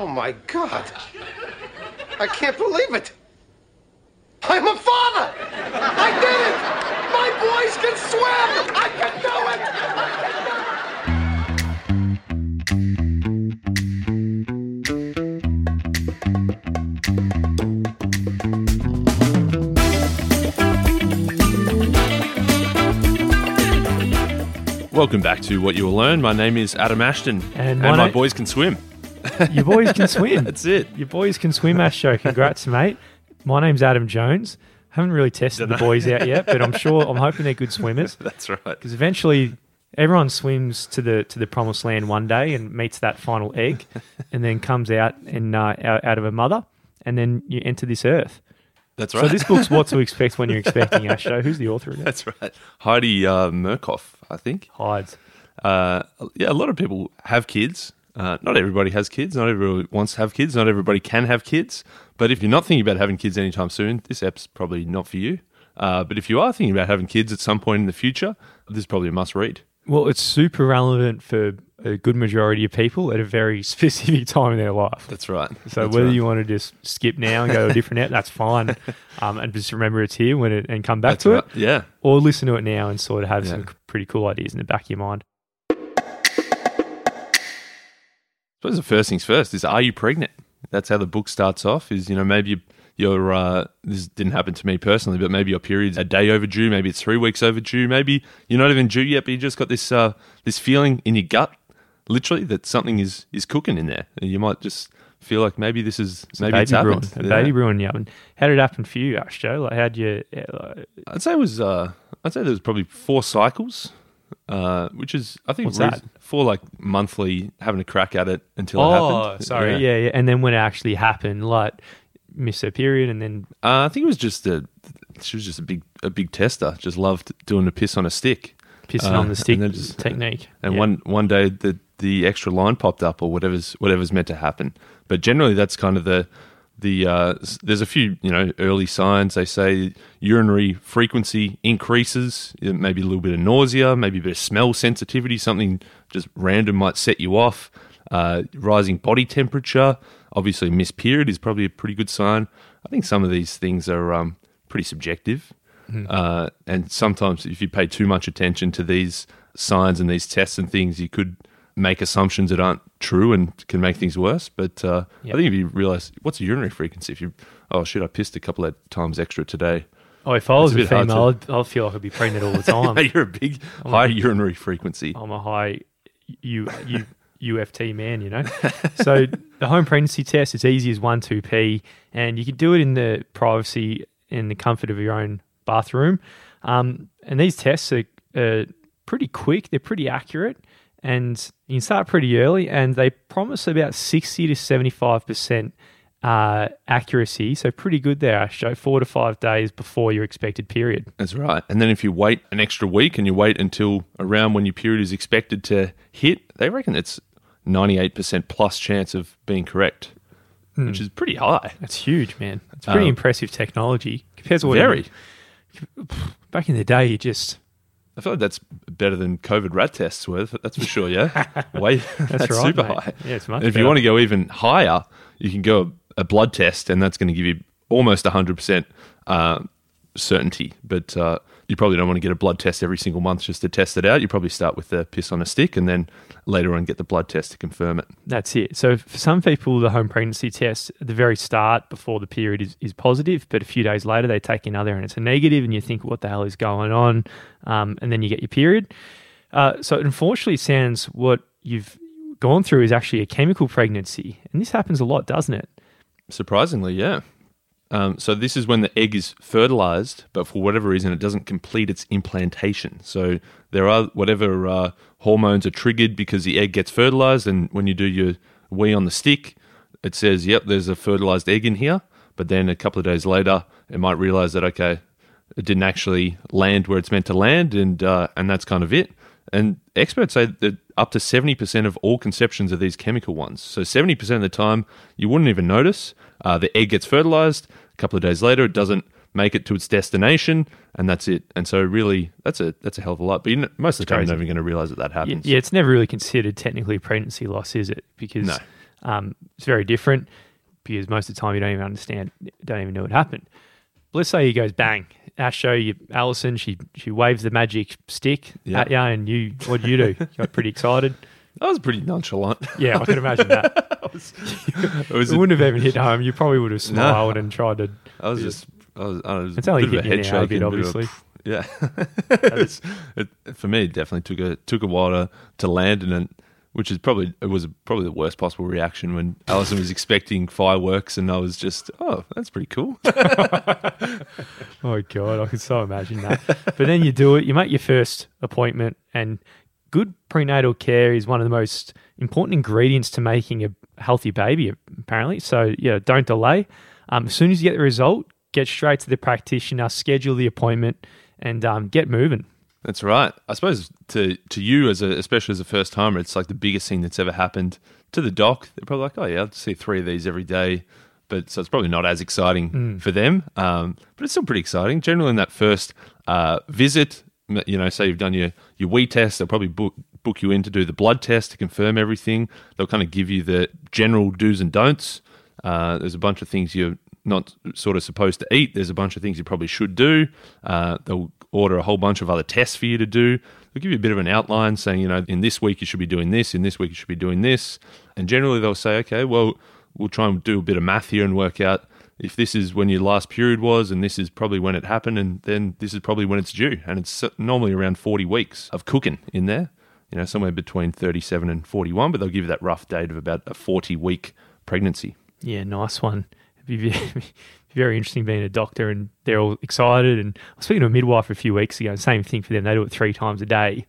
Oh my God. I can't believe it. I'm a father. I did it. My boys can swim. I can do it. Welcome back to What You Will Learn. My name is Adam Ashton, And and, my my na- boys can swim. Your boys can swim. That's it. Your boys can swim, Astro. Congrats, mate. My name's Adam Jones. Haven't really tested the boys out yet, but I'm sure I'm hoping they're good swimmers That's right. because eventually everyone swims to the to the promised land one day and meets that final egg, and then comes out and uh, out, out of a mother, and then you enter this earth. That's right. So this book's what to expect when you're expecting Astro. Who's the author of it? That's right. Heidi uh, Murkoff, I think. Hides. Uh, yeah, a lot of people have kids. Uh, not everybody has kids. Not everybody wants to have kids. Not everybody can have kids. But if you're not thinking about having kids anytime soon, this app's probably not for you. Uh, but if you are thinking about having kids at some point in the future, this is probably a must read. Well, it's super relevant for a good majority of people at a very specific time in their life. That's right. So That's whether right. you want to just skip now and go to a different app, that's fine. Um, and just remember it's here when it and come back That's to right. it, Yeah. or listen to it now and sort of have Yeah. some pretty cool ideas in the back of your mind. Suppose the first things first is are you pregnant? That's how the book starts off. Is you know maybe you- your uh, this didn't happen to me personally, but maybe your period's a day overdue, maybe it's three weeks overdue, maybe you're not even due yet, but you just got this uh, this feeling in your gut, literally that something is is cooking in there, and you might just feel like maybe this is maybe it's baby brewing, happened. a Yeah. baby brewing in the oven. How did it happen for you, Ash Joe? Like, how'd you? yeah, like, I'd say it was uh, I'd say there was probably four cycles. Uh, which is, I think, What's that? for like monthly having a crack at it until it happened. oh, happened. sorry, yeah. yeah, And then when it actually happened, like miss her period, and then Uh, I think it was just a. She was just a big, a big tester. Just loved doing the piss on a stick. pissing Uh, on the stick and then just- technique. And Yeah. one one day the the extra line popped up or whatever's whatever's meant to happen. But generally, that's kind of the the. Uh, there's a few you know early signs. They say urinary frequency increases. Maybe a little bit of nausea. Maybe a bit of smell sensitivity. Something just random might set you off. Uh, rising body temperature. Obviously, missed period is probably a pretty good sign. I think some of these things are um, pretty subjective. Uh, and sometimes, if you pay too much attention to these signs and these tests and things, you could make assumptions that aren't true and can make things worse. But uh, Yep. I think if you realize what's a urinary frequency, if you, oh shit, I pissed a couple of times extra today. Oh, if I was a a, female, I'd, I'd feel like I'd be pregnant all the time. You're a big, high urinary frequency. I'm a high U, U, UFT man, you know. so the home pregnancy test is easy as one two p, and you can do it in the privacy in the comfort of your own bathroom. Um, and these tests are uh, pretty quick; they're pretty accurate, and you can start pretty early. And they promise about sixty to seventy five percent. Uh, accuracy, so pretty good there, Astro. Four to five days before your expected period. That's right. And then if you wait an extra week and you wait until around when your period is expected to hit, they reckon it's 98% plus chance of being correct, which is pretty high. That's huge, man. It's pretty Um, impressive technology compared to what Very. back in the day. You just I feel like that's better than COVID rat tests were. That's for sure. Yeah, way that's, right, super mate. high. Yeah, it's much And if better. you want to go even higher, you can go a blood test, and that's going to give you almost hundred percent uh, certainty. But uh, you probably don't want to get a blood test every single month just to test it out. You probably start with the piss on a stick, and then later on get the blood test to confirm it. that's it. So for some people, the home pregnancy test at the very start before the period is, is positive, but a few days later they take another and it's a negative, and you think, what the hell is going on? Um, and then you get your period. Uh, so unfortunately, sounds what you've gone through is actually a chemical pregnancy, and this happens a lot, doesn't it? Surprisingly, yeah. Um, so this is when the egg is fertilized, but for whatever reason, it doesn't complete its implantation. So there are whatever uh, hormones are triggered because the egg gets fertilized, and when you do your wee on the stick, it says, "Yep, there's a fertilized egg in here." But then a couple of days later, it might realize that okay, it didn't actually land where it's meant to land, and uh, and that's kind of it. And experts say that up to 70% of all conceptions are these chemical ones. So 70% of the time, you wouldn't even notice. Uh, the egg gets fertilized. A couple of days later, it doesn't make it to its destination, and that's it. And so, really, that's a that's a hell of a lot. But you know, most of the time, you're never going to realize that that happens. yeah, it's never really considered technically pregnancy loss, is it? Because No. Um, it's very different because most of the time you don't even understand, don't even know what happened. But let's say he goes bang. Ash show you, Alison. She she waves the magic stick Yeah. at you, and you what do you do? You got pretty excited. I was pretty nonchalant. Yeah, I can imagine that. it was It a- wouldn't have even hit home. You probably would have smiled and tried to. I was just, I was, I was It's only a bit of a hitting head a bit, obviously. yeah. it, for me, it definitely took a took a while to, to land, and which is probably it was probably the worst possible reaction when Alison was expecting fireworks, and I was just, oh, that's pretty cool. Oh god, I can so imagine that. but then you do it. You make your first appointment, and good prenatal care is one of the most important ingredients to making a healthy baby. Apparently, so yeah, don't delay. Um, as soon as you get the result, get straight to the practitioner, schedule the appointment, and um, get moving. That's right. I suppose to to you as a especially as a first timer, it's like the biggest thing that's ever happened. To the doc, they're probably like, oh yeah, I'd see three of these every day. But so it's probably not as exciting for them. Um, but it's still pretty exciting. Generally, in that first uh, visit, you know, say you've done your your wee test, they'll probably book book you in to do the blood test to confirm everything. They'll kind of give you the general do's and don'ts. Uh, there's a bunch of things you're not sort of supposed to eat. There's a bunch of things you probably should do. Uh, they'll order a whole bunch of other tests for you to do. They'll give you a bit of an outline saying, you know, in this week you should be doing this, in this week you should be doing this. And generally they'll say, okay, well, we'll try and do a bit of math here and work out if this is when your last period was and this is probably when it happened and then this is probably when it's due. And it's normally around 40 weeks of cooking in there, you know, somewhere between 37 and 41, but they'll give you that rough date of about a 40 week pregnancy. Yeah, nice one. very, interesting being a doctor and they're all excited. And I was speaking to a midwife a few weeks ago, and same thing for them. They do it three times a day.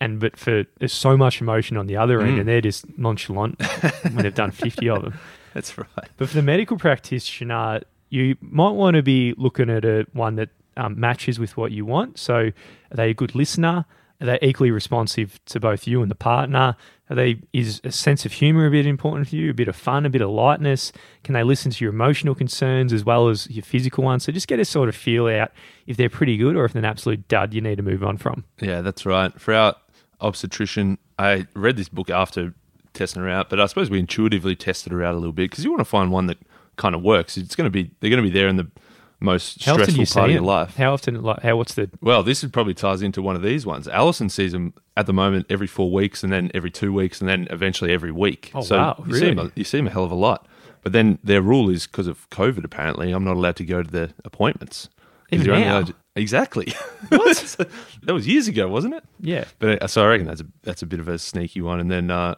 And but for there's so much emotion on the other end, and they're just nonchalant when they've done fifty of them. That's right. But for the medical practitioner, you might want to be looking at a one that um, matches with what you want. So, are they a good listener? Are they equally responsive to both you and the partner? Are they is a sense of humor a bit important for you? A bit of fun, a bit of lightness? Can they listen to your emotional concerns as well as your physical ones? So just get a sort of feel out if they're pretty good or if they're an absolute dud you need to move on from. Yeah, that's right. For our obstetrician, I read this book after testing her out, but I suppose we intuitively tested her out a little bit because you want to find one that kind of works. It's going to be they're going to be there in the most How stressful part of your life. How often? Like, how what's the Well, this is probably ties into one of these ones. Allison sees them at the moment every four weeks, and then every two weeks, and then eventually every week. Oh, so wow, you see them, really? you see them a hell of a lot. But then their rule is because of COVID. Apparently, I'm not allowed to go to the appointments. Even now? to- exactly. What? that was years ago, wasn't it? yeah? But uh, so I reckon that's a that's a bit of a sneaky one, and then uh,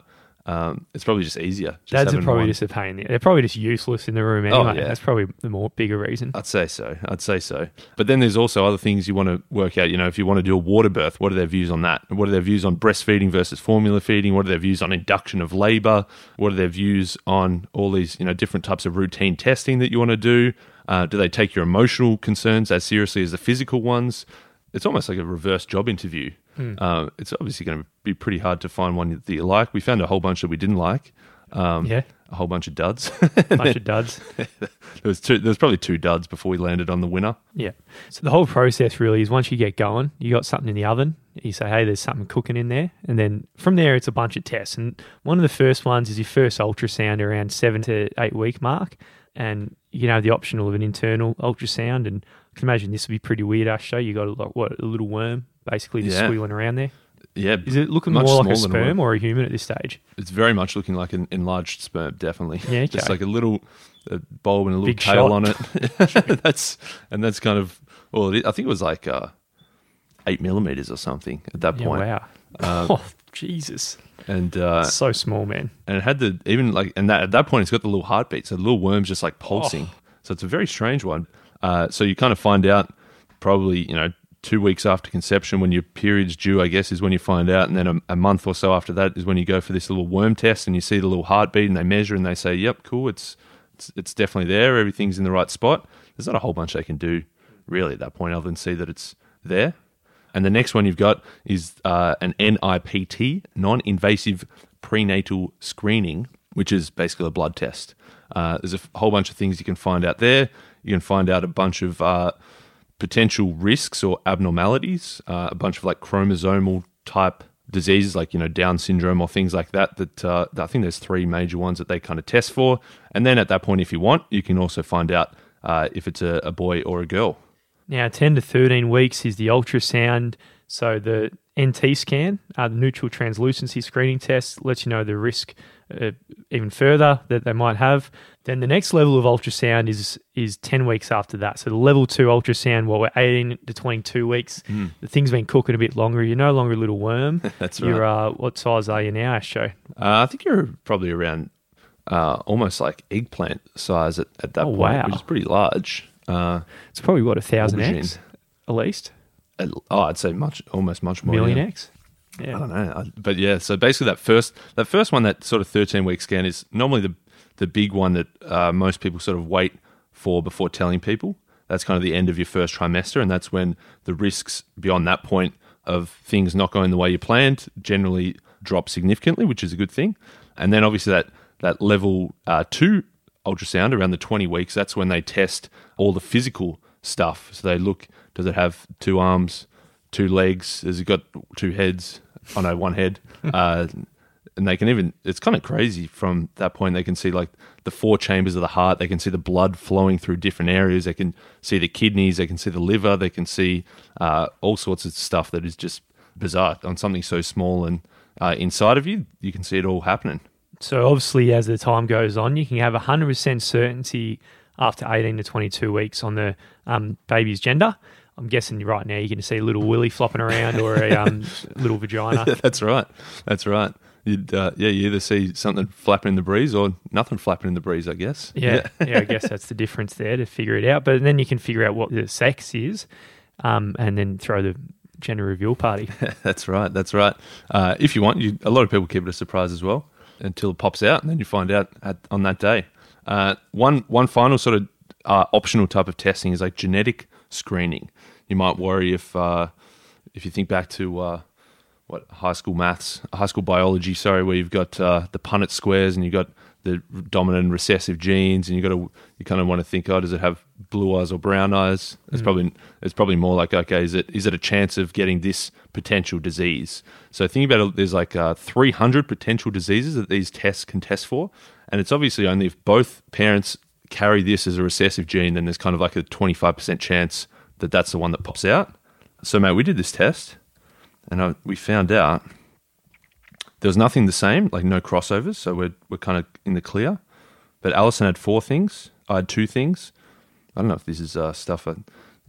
um, it's probably just easier. Just Dads are probably one. just a pain. in the- They're probably just useless in the room Oh, anyway. yeah. That's probably the more bigger reason. I'd say so. I'd say so. But then there's also other things you want to work out. You know, if you want to do a water birth, what are their views on that? What are their views on breastfeeding versus formula feeding? What are their views on induction of labor? What are their views on all these, you know, different types of routine testing that you want to do? Uh, do they take your emotional concerns as seriously as the physical ones? It's almost like a reverse job interview. Uh, it's obviously going to be pretty hard to find one that you like. We found a whole bunch that we didn't like. Um, yeah, a whole bunch of duds. A bunch of duds. there was two. There was probably two duds before we landed on the winner. Yeah. So the whole process really is once you get going, you got something in the oven. You say, "Hey, there's something cooking in there," and then from there, it's a bunch of tests. And one of the first ones is your first ultrasound around seven to eight week mark, and you can have the optional of an internal ultrasound. And I can imagine this would be pretty weird. I show you got a, like, what a little worm basically just Yeah. squealing around there. Yeah, Is it looking much more like a sperm or a human at this stage? It's very much looking like an enlarged sperm, definitely. Yeah, just like a little a bulb and a little Big tail shot. on it. that's and that's kind of well, it, I think it was like uh, eight millimeters or something at that Yeah, point. wow. Uh, oh, Jesus. And uh, so small, man. and it had the even like and that at that point it's got the little heartbeat, so the little worm's just like pulsing. Oh. So it's a very strange one. Uh, so you kind of find out probably you know two weeks after conception when your period's due, I guess, is when you find out, and then a, a month or so after that is when you go for this little worm test and you see the little heartbeat and they measure and they say, "Yep, cool, it's it's, it's definitely there. Everything's in the right spot." There's not a whole bunch they can do really at that point other than see that it's there. And the next one you've got is uh, an NIPT, non-invasive prenatal screening, which is basically a blood test. Uh, there's a whole bunch of things you can find out there. You can find out a bunch of uh, potential risks or abnormalities, uh, a bunch of like chromosomal type diseases like you know Down syndrome or things like that. That uh, I think there's three major ones that they kind of test for, and then at that point, if you want, you can also find out uh, if it's a, a boy or a girl. Now, 10 to 13 weeks is the ultrasound. So the NT scan, uh, the nuchal translucency screening test, lets you know the risk uh, even further that they might have. Then the next level of ultrasound is is 10 weeks after that. So the level two ultrasound, well, we're 18 to 22 weeks, the thing's been cooking a bit longer. You're no longer a little worm. That's You're, right. uh, what size are you now, Asho? Uh, I think you're probably around uh, almost like eggplant size at, at that Oh, point, wow. which is pretty large. Uh, It's probably what, a thousand. X at least? oh, I'd say much, almost much more. Million yeah. X? I Yeah. don't know, I- but yeah. So basically, that first that first one, that sort of thirteen week scan, is normally the the big one that uh, most people sort of wait for before telling people. That's kind of the end of your first trimester, and that's when the risks beyond that point of things not going the way you planned generally drop significantly, which is a good thing. And then obviously that that level uh, two ultrasound around the 20 weeks, that's when they test all the physical stuff. So they look, does it have two arms, two legs? Has it got two heads? Oh no, one head. uh, and they can even, it's kind of crazy from that point. They can see like the four chambers of the heart. They can see the blood flowing through different areas. They can see the kidneys. They can see the liver. They can see uh, all sorts of stuff that is just bizarre on something so small. And uh, inside of you, you can see it all happening. So obviously, as the time goes on, you can have 100% certainty after 18 to 22 weeks on the um, baby's gender. I'm guessing right now you're going to see a little willy flopping around or a um, little vagina. That's right. That's right. You'd, uh, yeah, you either see something flapping in the breeze or nothing flapping in the breeze, I guess. Yeah, yeah, I guess that's the difference there to figure it out. But then you can figure out what the sex is, um, and then throw the gender reveal party. that's right. That's right. Uh, if you want, you, a lot of people keep it a surprise as well until it pops out, and then you find out at, on that day. Uh, one one final sort of uh, optional type of testing is like genetic screening. You might worry if uh, if you think back to uh, what high school maths, high school biology, sorry, where you've got uh, the Punnett squares and you've got the dominant and recessive genes, and you got to you kind of want to think, oh, does it have blue eyes or brown eyes? It's probably it's probably more like, okay, is it is it a chance of getting this potential disease? So think about it. There's like uh, 300 potential diseases that these tests can test for, and it's obviously only if both parents carry this as a recessive gene, then there's kind of like a 25% chance that that's the one that pops out. So, mate, we did this test and I, we found out there was nothing the same, like no crossovers. So we're we're kind of in the clear. But Allison had four things. I had two things. I don't know if this is uh, stuff. I,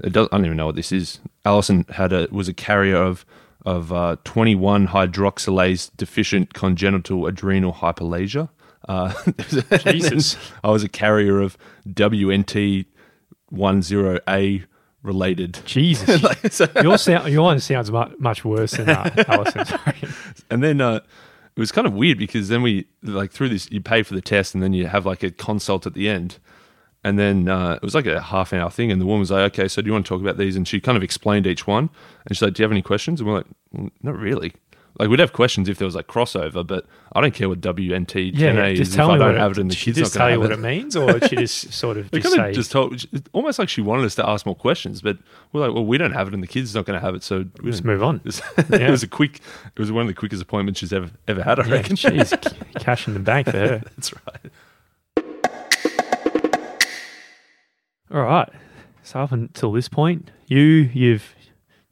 I don't even know what this is. Allison had a was a carrier of of uh, 21 hydroxylase deficient congenital adrenal hyperplasia. Uh, Jesus. I was a carrier of WNT 10A related. Jesus, Like, so- your sound, your one sounds much, much worse than uh, Allison's. and then uh, it was kind of weird because then we like through this you pay for the test and then you have like a consult at the end. And then uh, it was like a half an hour thing and the woman was like okay so do you want to talk about these? And she kind of explained each one. And she's like do you have any questions? And we're like well, not really like we'd have questions if there was like crossover but I don't care what WNT 10A yeah, is just if tell I me don't what have it, it and the she kid's just tell you what it it means, or she just sort of they just say, just told, almost like she wanted us to ask more questions, but we're like, well, we don't have it, and the kid's not going to have it, so we Just move on. It Yeah. was a quick. It was one of the quickest appointments she's ever ever had. I yeah, reckon. she's cash in the bank for her. That's right. All right. So up until this point, you you've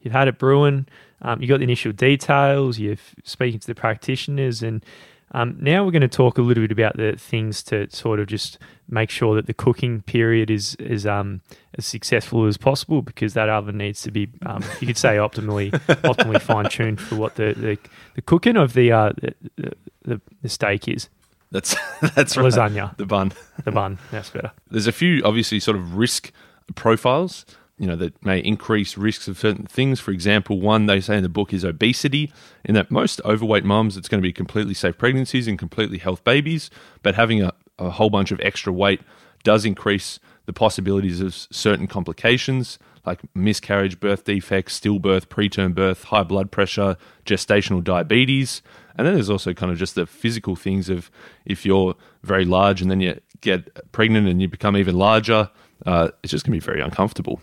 you've had it brewing. Um, you got the initial details. You're speaking to the practitioners, and um, now we're going to talk a little bit about the things to sort of just make sure that the cooking period is is um, as successful as possible because that oven needs to be um, you could say optimally optimally fine tuned for what the, the, the cooking of the, uh, the, the the steak is. That's that's right. Lasagna. The bun. The bun. That's better. There's a few obviously sort of risk profiles. You know that may increase risks of certain things. For example, one they say in the book is obesity. In that most overweight moms it's going to be completely safe pregnancies and completely health babies. But having a, a whole bunch of extra weight does increase the possibilities of certain complications like miscarriage, birth defects, stillbirth, preterm birth, high blood pressure, gestational diabetes. And then there's also kind of just the physical things of if you're very large and then you get pregnant and you become even larger, uh, it's just going to be very uncomfortable.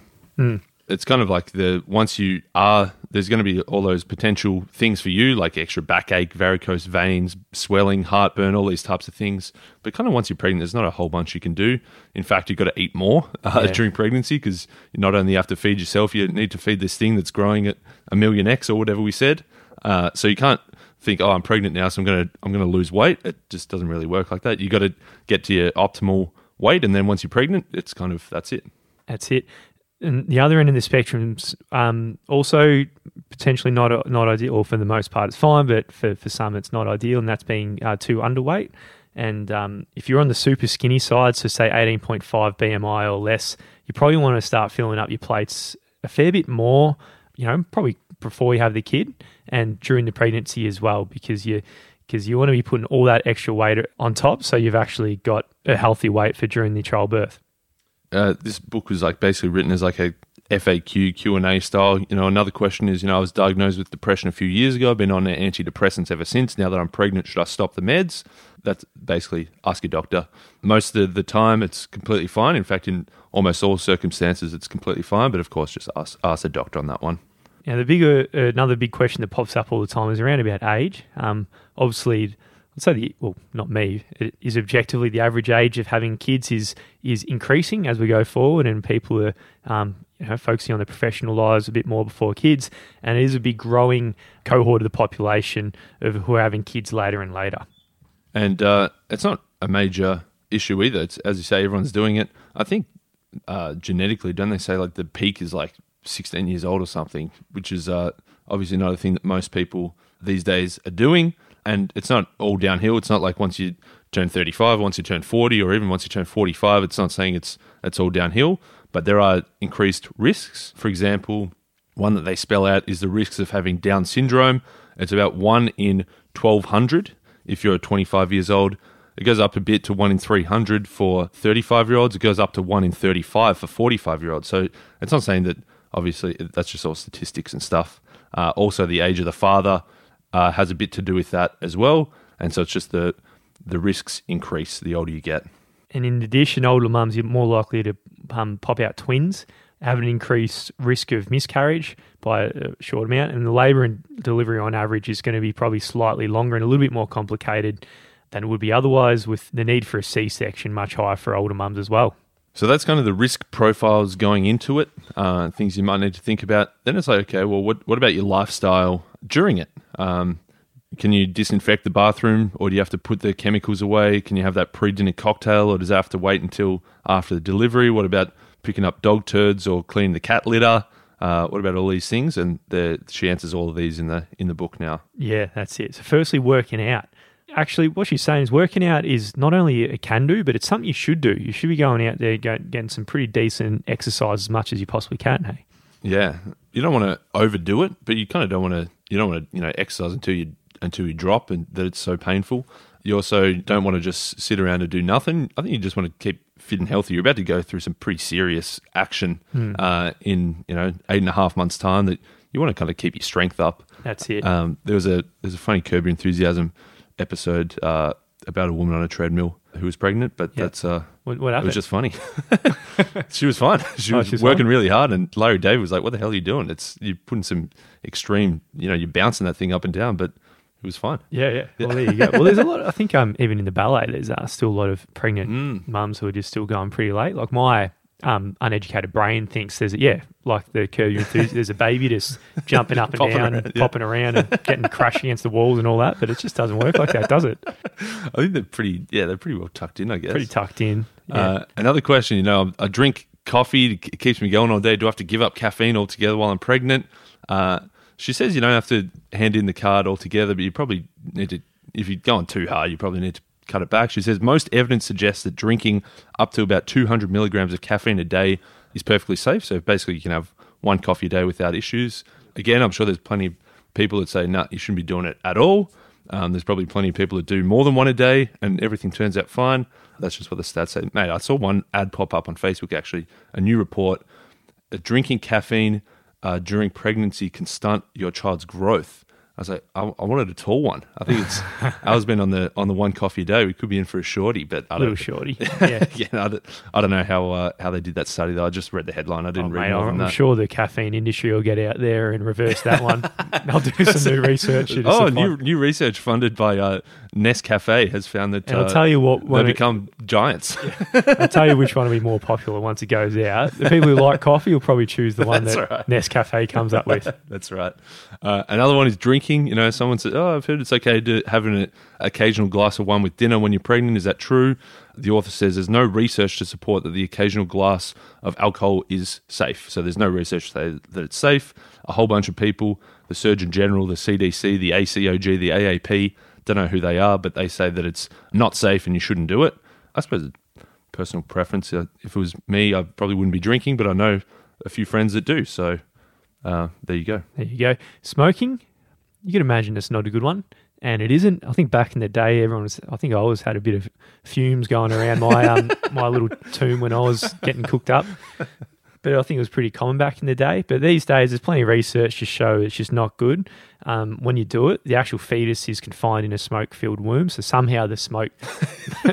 It's kind of like the once you are there's going to be all those potential things for you like extra backache varicose veins swelling heartburn all these types of things. But kind of once you're pregnant there's not a whole bunch you can do. In fact you've got to eat more uh, Yeah. during pregnancy because you not only have to feed yourself you need to feed this thing that's growing at a million x or whatever we said. Uh, so you can't think oh i'm pregnant now so i'm going to i'm going to lose weight. It just doesn't really work like that. You got to get to your optimal weight and then once you're pregnant it's kind of that's it. That's it. And the other end of the spectrum's um, also potentially not not ideal. Or for the most part, it's fine, but for, for some, it's not ideal, and that's being uh, too underweight. And um, if you're on the super skinny side, so say 18.5 BMI or less, you probably want to start filling up your plates a fair bit more. You know, probably before you have the kid and during the pregnancy as well, because you because you want to be putting all that extra weight on top, so you've actually got a healthy weight for during the trial birth. Uh, this book was like basically written as like a FAQ Q and A style. You know, another question is, you know, I was diagnosed with depression a few years ago. I've been on antidepressants ever since. Now that I'm pregnant, should I stop the meds? That's basically ask your doctor. Most of the time, it's completely fine. In fact, in almost all circumstances, it's completely fine. But of course, just ask ask a doctor on that one. Now, the bigger another big question that pops up all the time is around about age. Um, obviously, I'd say the well, not me. It is objectively the average age of having kids is is increasing as we go forward, and people are um, you know focusing on their professional lives a bit more before kids, and it is a big growing cohort of the population of who are having kids later and later. and uh, it's not a major issue either. It's as you say, everyone's doing it. I think uh, genetically, don't they say like the peak is like 16 years old or something, which is uh, obviously not a thing that most people these days are doing. And it's not all downhill. It's not like once you turn 35, once you turn 40, or even once you turn 45. It's not saying it's it's all downhill, but there are increased risks. For example, one that they spell out is the risks of having Down syndrome. It's about one in 1200 if you're 25 years old. It goes up a bit to one in 300 for 35 year olds. It goes up to one in 35 for 45 year olds. So it's not saying that, obviously, that's just all statistics and stuff. Uh, also, the age of the father uh, has a bit to do with that as well. And so it's just the, the risks increase the older you get. And in addition, older mums are more likely to um, pop out twins, have an increased risk of miscarriage by a short amount, and the labour and delivery on average is going to be probably slightly longer and a little bit more complicated than it would be otherwise, with the need for a C section much higher for older mums as well. So that's kind of the risk profiles going into it, uh, things you might need to think about. Then it's like, okay, well, what, what about your lifestyle during it? Um, can you disinfect the bathroom or do you have to put the chemicals away? Can you have that pre dinner cocktail or does it have to wait until after the delivery? What about picking up dog turds or cleaning the cat litter? Uh, what about all these things? And the, she answers all of these in the in the book now. Yeah, that's it. So, firstly, working out. Actually, what she's saying is working out is not only a can do, but it's something you should do. You should be going out there getting some pretty decent exercise as much as you possibly can. Hey, Yeah, you don't want to overdo it, but you kind of don't want to. You don't want to, you know, exercise until you until you drop and that it's so painful. You also don't want to just sit around and do nothing. I think you just want to keep fit and healthy. You're about to go through some pretty serious action uh, in you know eight and a half months' time. That you want to kind of keep your strength up. that's it. Um, there was a there's a funny Curb Your Enthusiasm episode uh, about a woman on a treadmill who was pregnant, but Yeah. that's uh, what, what it was just funny. she was fine. She Oh, was working really hard, and Larry David was like, "What the hell are you doing? It's you're putting some extreme. You know, you're bouncing that thing up and down, but it was fine." Yeah, yeah. Well, there you go. Well, there's a lot. I think um, even in the ballet, there's uh, still a lot of pregnant Mm. mums who are just still going pretty late. Like my um, uneducated brain thinks there's a, yeah, like the Curb Your Enthusiasm. There's a baby just jumping up and Popping down, around, and yeah. popping around, and getting crashed against the walls and all that. But it just doesn't work like that, does it? I think they're pretty. Yeah, they're pretty well tucked in. I guess. Pretty tucked in. Uh, another question. You know, I drink coffee. It keeps me going all day. Do I have to give up caffeine altogether while I'm pregnant? Uh, she says you don't have to hand in the card altogether, but you probably need to. If you're going too hard, you probably need to cut it back. She says most evidence suggests that drinking up to about 200 milligrams of caffeine a day is perfectly safe. So basically, you can have one coffee a day without issues. Again, I'm sure there's plenty of people that say, "No, you shouldn't be doing it at all." Um, there's probably plenty of people that do more than one a day, and everything turns out fine. That's just what the stats say. Mate, I saw one ad pop up on Facebook actually, a new report. Uh, drinking caffeine uh, during pregnancy can stunt your child's growth. I was like, I, I wanted a tall one. I think it's. I was been on the on the one coffee a day. We could be in for a shorty, but I Little don't. shorty. Yeah. yeah, I don't, I don't know how uh, how they did that study though. I just read the headline. I Oh, didn't read mate, I'm that. sure the caffeine industry will get out there and reverse that one. They'll do some new research. Oh, new new research funded by uh, Nescafe has found that And I'll uh, tell you what, they it- become giants. I'll tell you which one will be more popular once it goes out. The people who like coffee will probably choose the one That's that right. Nescafe comes up with. That's right. Uh, another one is You know, someone said, "Oh, I've heard it's okay to have an occasional glass of wine with dinner when you're pregnant." Is that true? The author says there's no research to support that the occasional glass of alcohol is safe. So there's no research to say that it's safe. A whole bunch of people, the Surgeon General, the CDC, the ACOG, the AAP, don't know who they are, but they say that it's not safe and you shouldn't do it. I suppose personal preference. Uh, If it was me, I probably wouldn't be drinking, but I know a few friends that do. So uh, there you go. There you go. Smoking, you can imagine it's not a good one. And it isn't. I think back in the day, everyone was. I think I always had a bit of fumes going around my um, my little tomb when I was getting cooked up. But I think it was pretty common back in the day. But these days, there's plenty of research to show it's just not good. Um, when you do it, the actual fetus is confined in a smoke-filled womb. So somehow the smoke,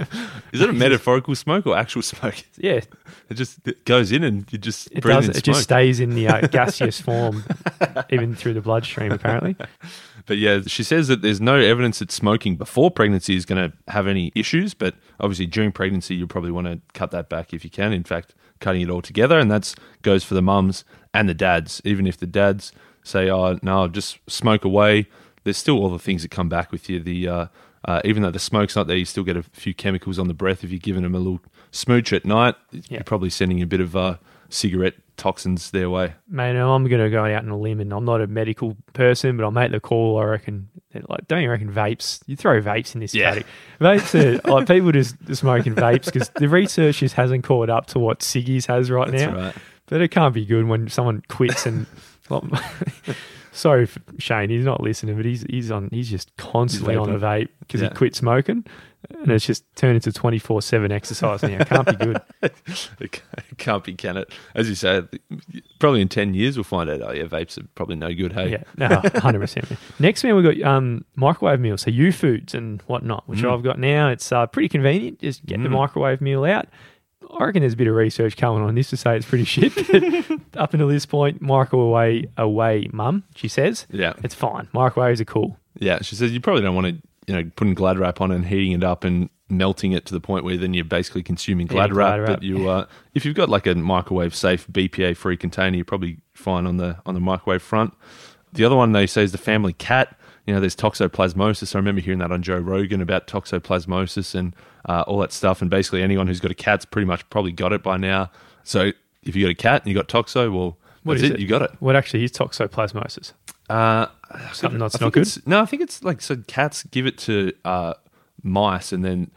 Is it a metaphorical smoke or actual smoke? yeah, It just it goes in and you just it does. It smoke. just stays in the uh, gaseous form, even through the bloodstream. Apparently, But yeah, she says that there's no evidence that smoking before pregnancy is going to have any issues. But obviously during pregnancy, you probably want to cut that back if you can. In fact, cutting it all together, and that goes for the mums and the dads. Even if the dads say, "Oh no, just smoke away," there's still all the things that come back with you. The uh, uh, even though the smoke's not there, you still get a few chemicals on the breath. If you're giving them a little smooch at night, Yeah. you're probably sending a bit of uh, cigarette toxins their way. Mate, I'm going to go out on a limb, and I'm not a medical person, but I'll make the call. I reckon, like, don't you reckon vapes? You throw vapes in this Yeah. category. Vapes are like people just smoking vapes because the research just hasn't caught up to what ciggies has right That's now. right. But it can't be good when someone quits and. sorry, for Shane. He's not listening, but he's he's on. He's just constantly on a vape because Yeah. he quit smoking, and it's just turned into twenty four seven exercise now. It can't be good. It can't be, can it? As you say, probably in 10 years we'll find out, oh, yeah, vapes are probably no good, hey? Yeah, no, hundred percent. Next, man, we've got um, microwave meals, so Youfoodz and whatnot, which Mm. I've got now. It's uh, pretty convenient. Just get the Mm. microwave meal out. I reckon there's a bit of research coming on this to say it's pretty shit. Up until this point, microwave away, mum. She says Yeah. it's fine. Microwaves are cool. Yeah, she says you probably don't want to, you know, putting Glad wrap on and heating it up and melting it to the point where then you're basically consuming Yeah, Glad wrap. Glad wrap. But you, uh, if you've got like a microwave safe BPA free container, you're probably fine on the on the microwave front. The other one they say is the family cat. You know, there's toxoplasmosis. I remember hearing that on Joe Rogan about toxoplasmosis and uh, all that stuff. And basically, anyone who's got a cat's pretty much probably got it by now. So if you got a cat and you got toxo, well, what is it, it? You got it. What actually is toxoplasmosis? Uh, Something that's I not good? No, I think it's like so. Cats give it to uh, mice, and then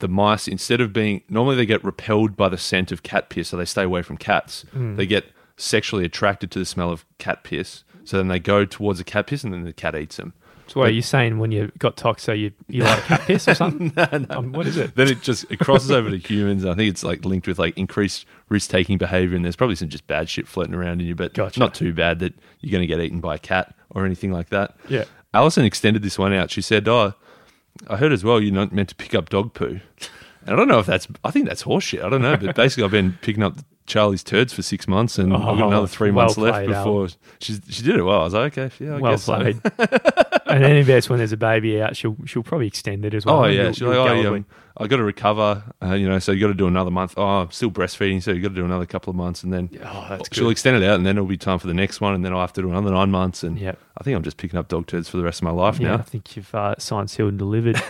the mice instead of being normally they get repelled by the scent of cat piss, so they stay away from cats. Hmm. They get sexually attracted to the smell of cat piss, so then they go towards the cat piss, and then the cat eats them. So, what are you saying when you got toxo, you you like cat piss or something? No, Um, what is it? Then it just it crosses over to humans. I think it's like linked with like increased risk taking behavior, and there's probably some just bad shit floating around in you, but Gotcha. not too bad that you're going to get eaten by a cat or anything like that. Yeah. Alison extended this one out. She said, "Oh, I heard as well you're not meant to pick up dog poo." And I don't know if that's. I think that's horseshit. I don't know, but basically, I've been picking up Charlie's turds for six months, and I've got Oh, another three well months left played, before she she did it well. I was like, okay, yeah, I well guess so. played. and then if that's when there's a baby out, she'll she'll probably extend it as well. Oh yeah, You'll- she's you'll like, oh yeah, away. I got to recover. Uh, you know, so you got to do another month. Oh, I'm still breastfeeding, so you got to do another couple of months, and then Oh, she'll good. extend it out, and then it'll be time for the next one, and then I'll have to do another nine months. And Yep. I think I'm just picking up dog turds for the rest of my life Yeah, I think you've uh, signed, sealed, and delivered.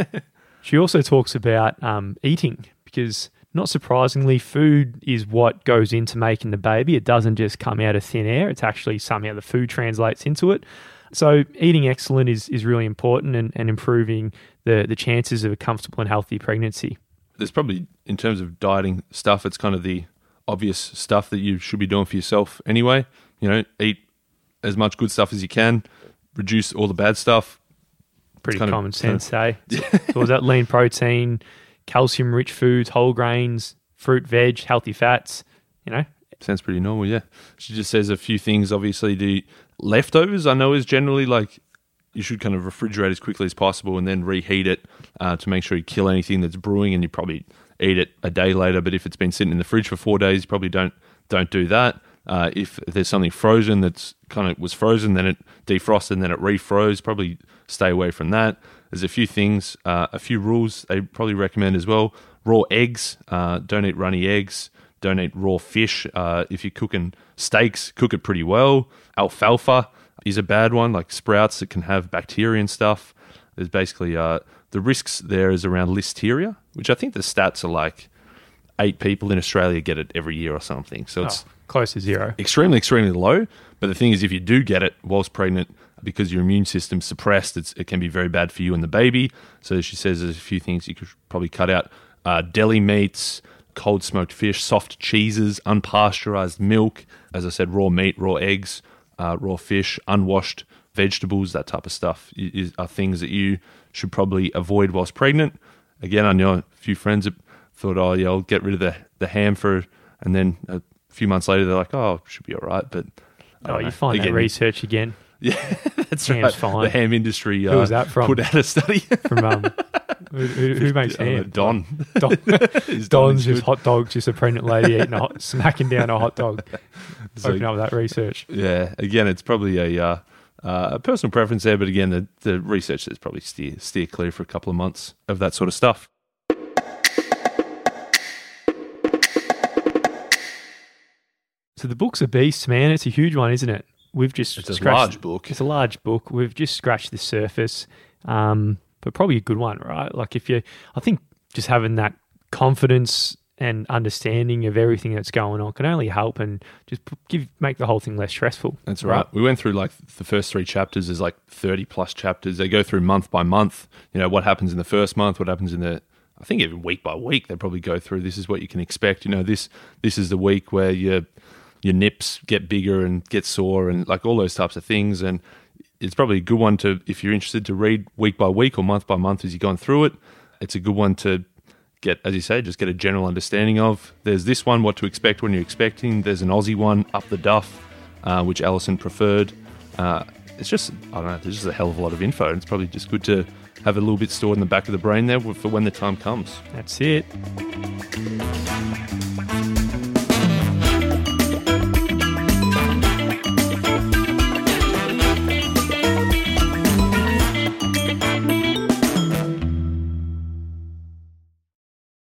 she also talks about um, eating because, not surprisingly, food is what goes into making the baby. It doesn't just come out of thin air. It's actually somehow the food translates into it. So, eating excellent is, is really important and, and improving the, the chances of a comfortable and healthy pregnancy. There's probably in terms of dieting stuff, it's kind of the obvious stuff that you should be doing for yourself anyway. You know, eat as much good stuff as you can, reduce all the bad stuff. Pretty kind of- common kind of- sense, eh? So, so was that lean protein, calcium rich foods, whole grains, fruit, veg, healthy fats, you know? Sounds pretty normal, yeah. She just says a few things. Obviously, the leftovers I know is generally like you should kind of refrigerate as quickly as possible and then reheat it uh, to make sure you kill anything that's brewing. And you probably eat it a day later. But if it's been sitting in the fridge for four days, you probably don't don't do that. Uh, if there's something frozen that's kind of was frozen, then it defrosted, and then it refroze. Probably stay away from that. There's a few things, uh, a few rules they probably recommend as well. Raw eggs, uh, don't eat runny eggs. Don't eat raw fish. Uh, if you're cooking steaks, cook it pretty well. Alfalfa is a bad one, like sprouts that can have bacteria and stuff. There's basically uh, the risks there is around listeria, which I think the stats are like eight people in Australia get it every year or something. So it's Oh, close to zero. extremely, extremely low. But the thing is, if you do get it whilst pregnant, because your immune system's suppressed, it's, it can be very bad for you and the baby. So she says there's a few things you could probably cut out: uh, deli meats, cold smoked fish, soft cheeses, unpasteurized milk. As I said, raw meat, raw eggs, uh, raw fish, unwashed vegetables, that type of stuff is, are things that you should probably avoid whilst pregnant. Again, I know a few friends that thought, oh, yeah, I'll get rid of the, the ham for, and then a few months later, they're like, oh, it should be all right. But Oh, you know. find that research again Yeah, that's Ham's right. fine. The ham industry uh, Who was that from? put out a study. from um, who, who, who makes I ham? Don. Don. Is Don's good? just hot dog, just a pregnant lady eating a hot, smacking down a hot dog. So- Open up that research. Yeah, again, it's probably a uh, uh, a personal preference there, but again, the, the research says probably steer steer clear for a couple of months of that sort of stuff. So the book's a beast, man. It's a huge one, isn't it? We've just It's a scratched- large book. It's a large book. We've just scratched the surface, um, but probably a good one, right? Like if you, I think just having that confidence and understanding of everything that's going on can only help and just give make the whole thing less stressful. That's right. We went through like the first three chapters. There's like 30 plus chapters. They go through month by month. You know, what happens in the first month, what happens in the, I think even week by week, they probably go through. This is what you can expect. You know, this this is the week where your your nips get bigger and get sore and like all those types of things. And it's probably a good one to, if you're interested to read week by week or month by month as you've gone through it. It's a good one to get, as you say, just get a general understanding of. There's this one, what to expect when you're expecting. There's an Aussie one, Up the Duff, uh, which Alison preferred. Uh, it's just, I don't know, there's just a hell of a lot of info. And it's probably just good to have a little bit stored in the back of the brain there for when the time comes. That's it.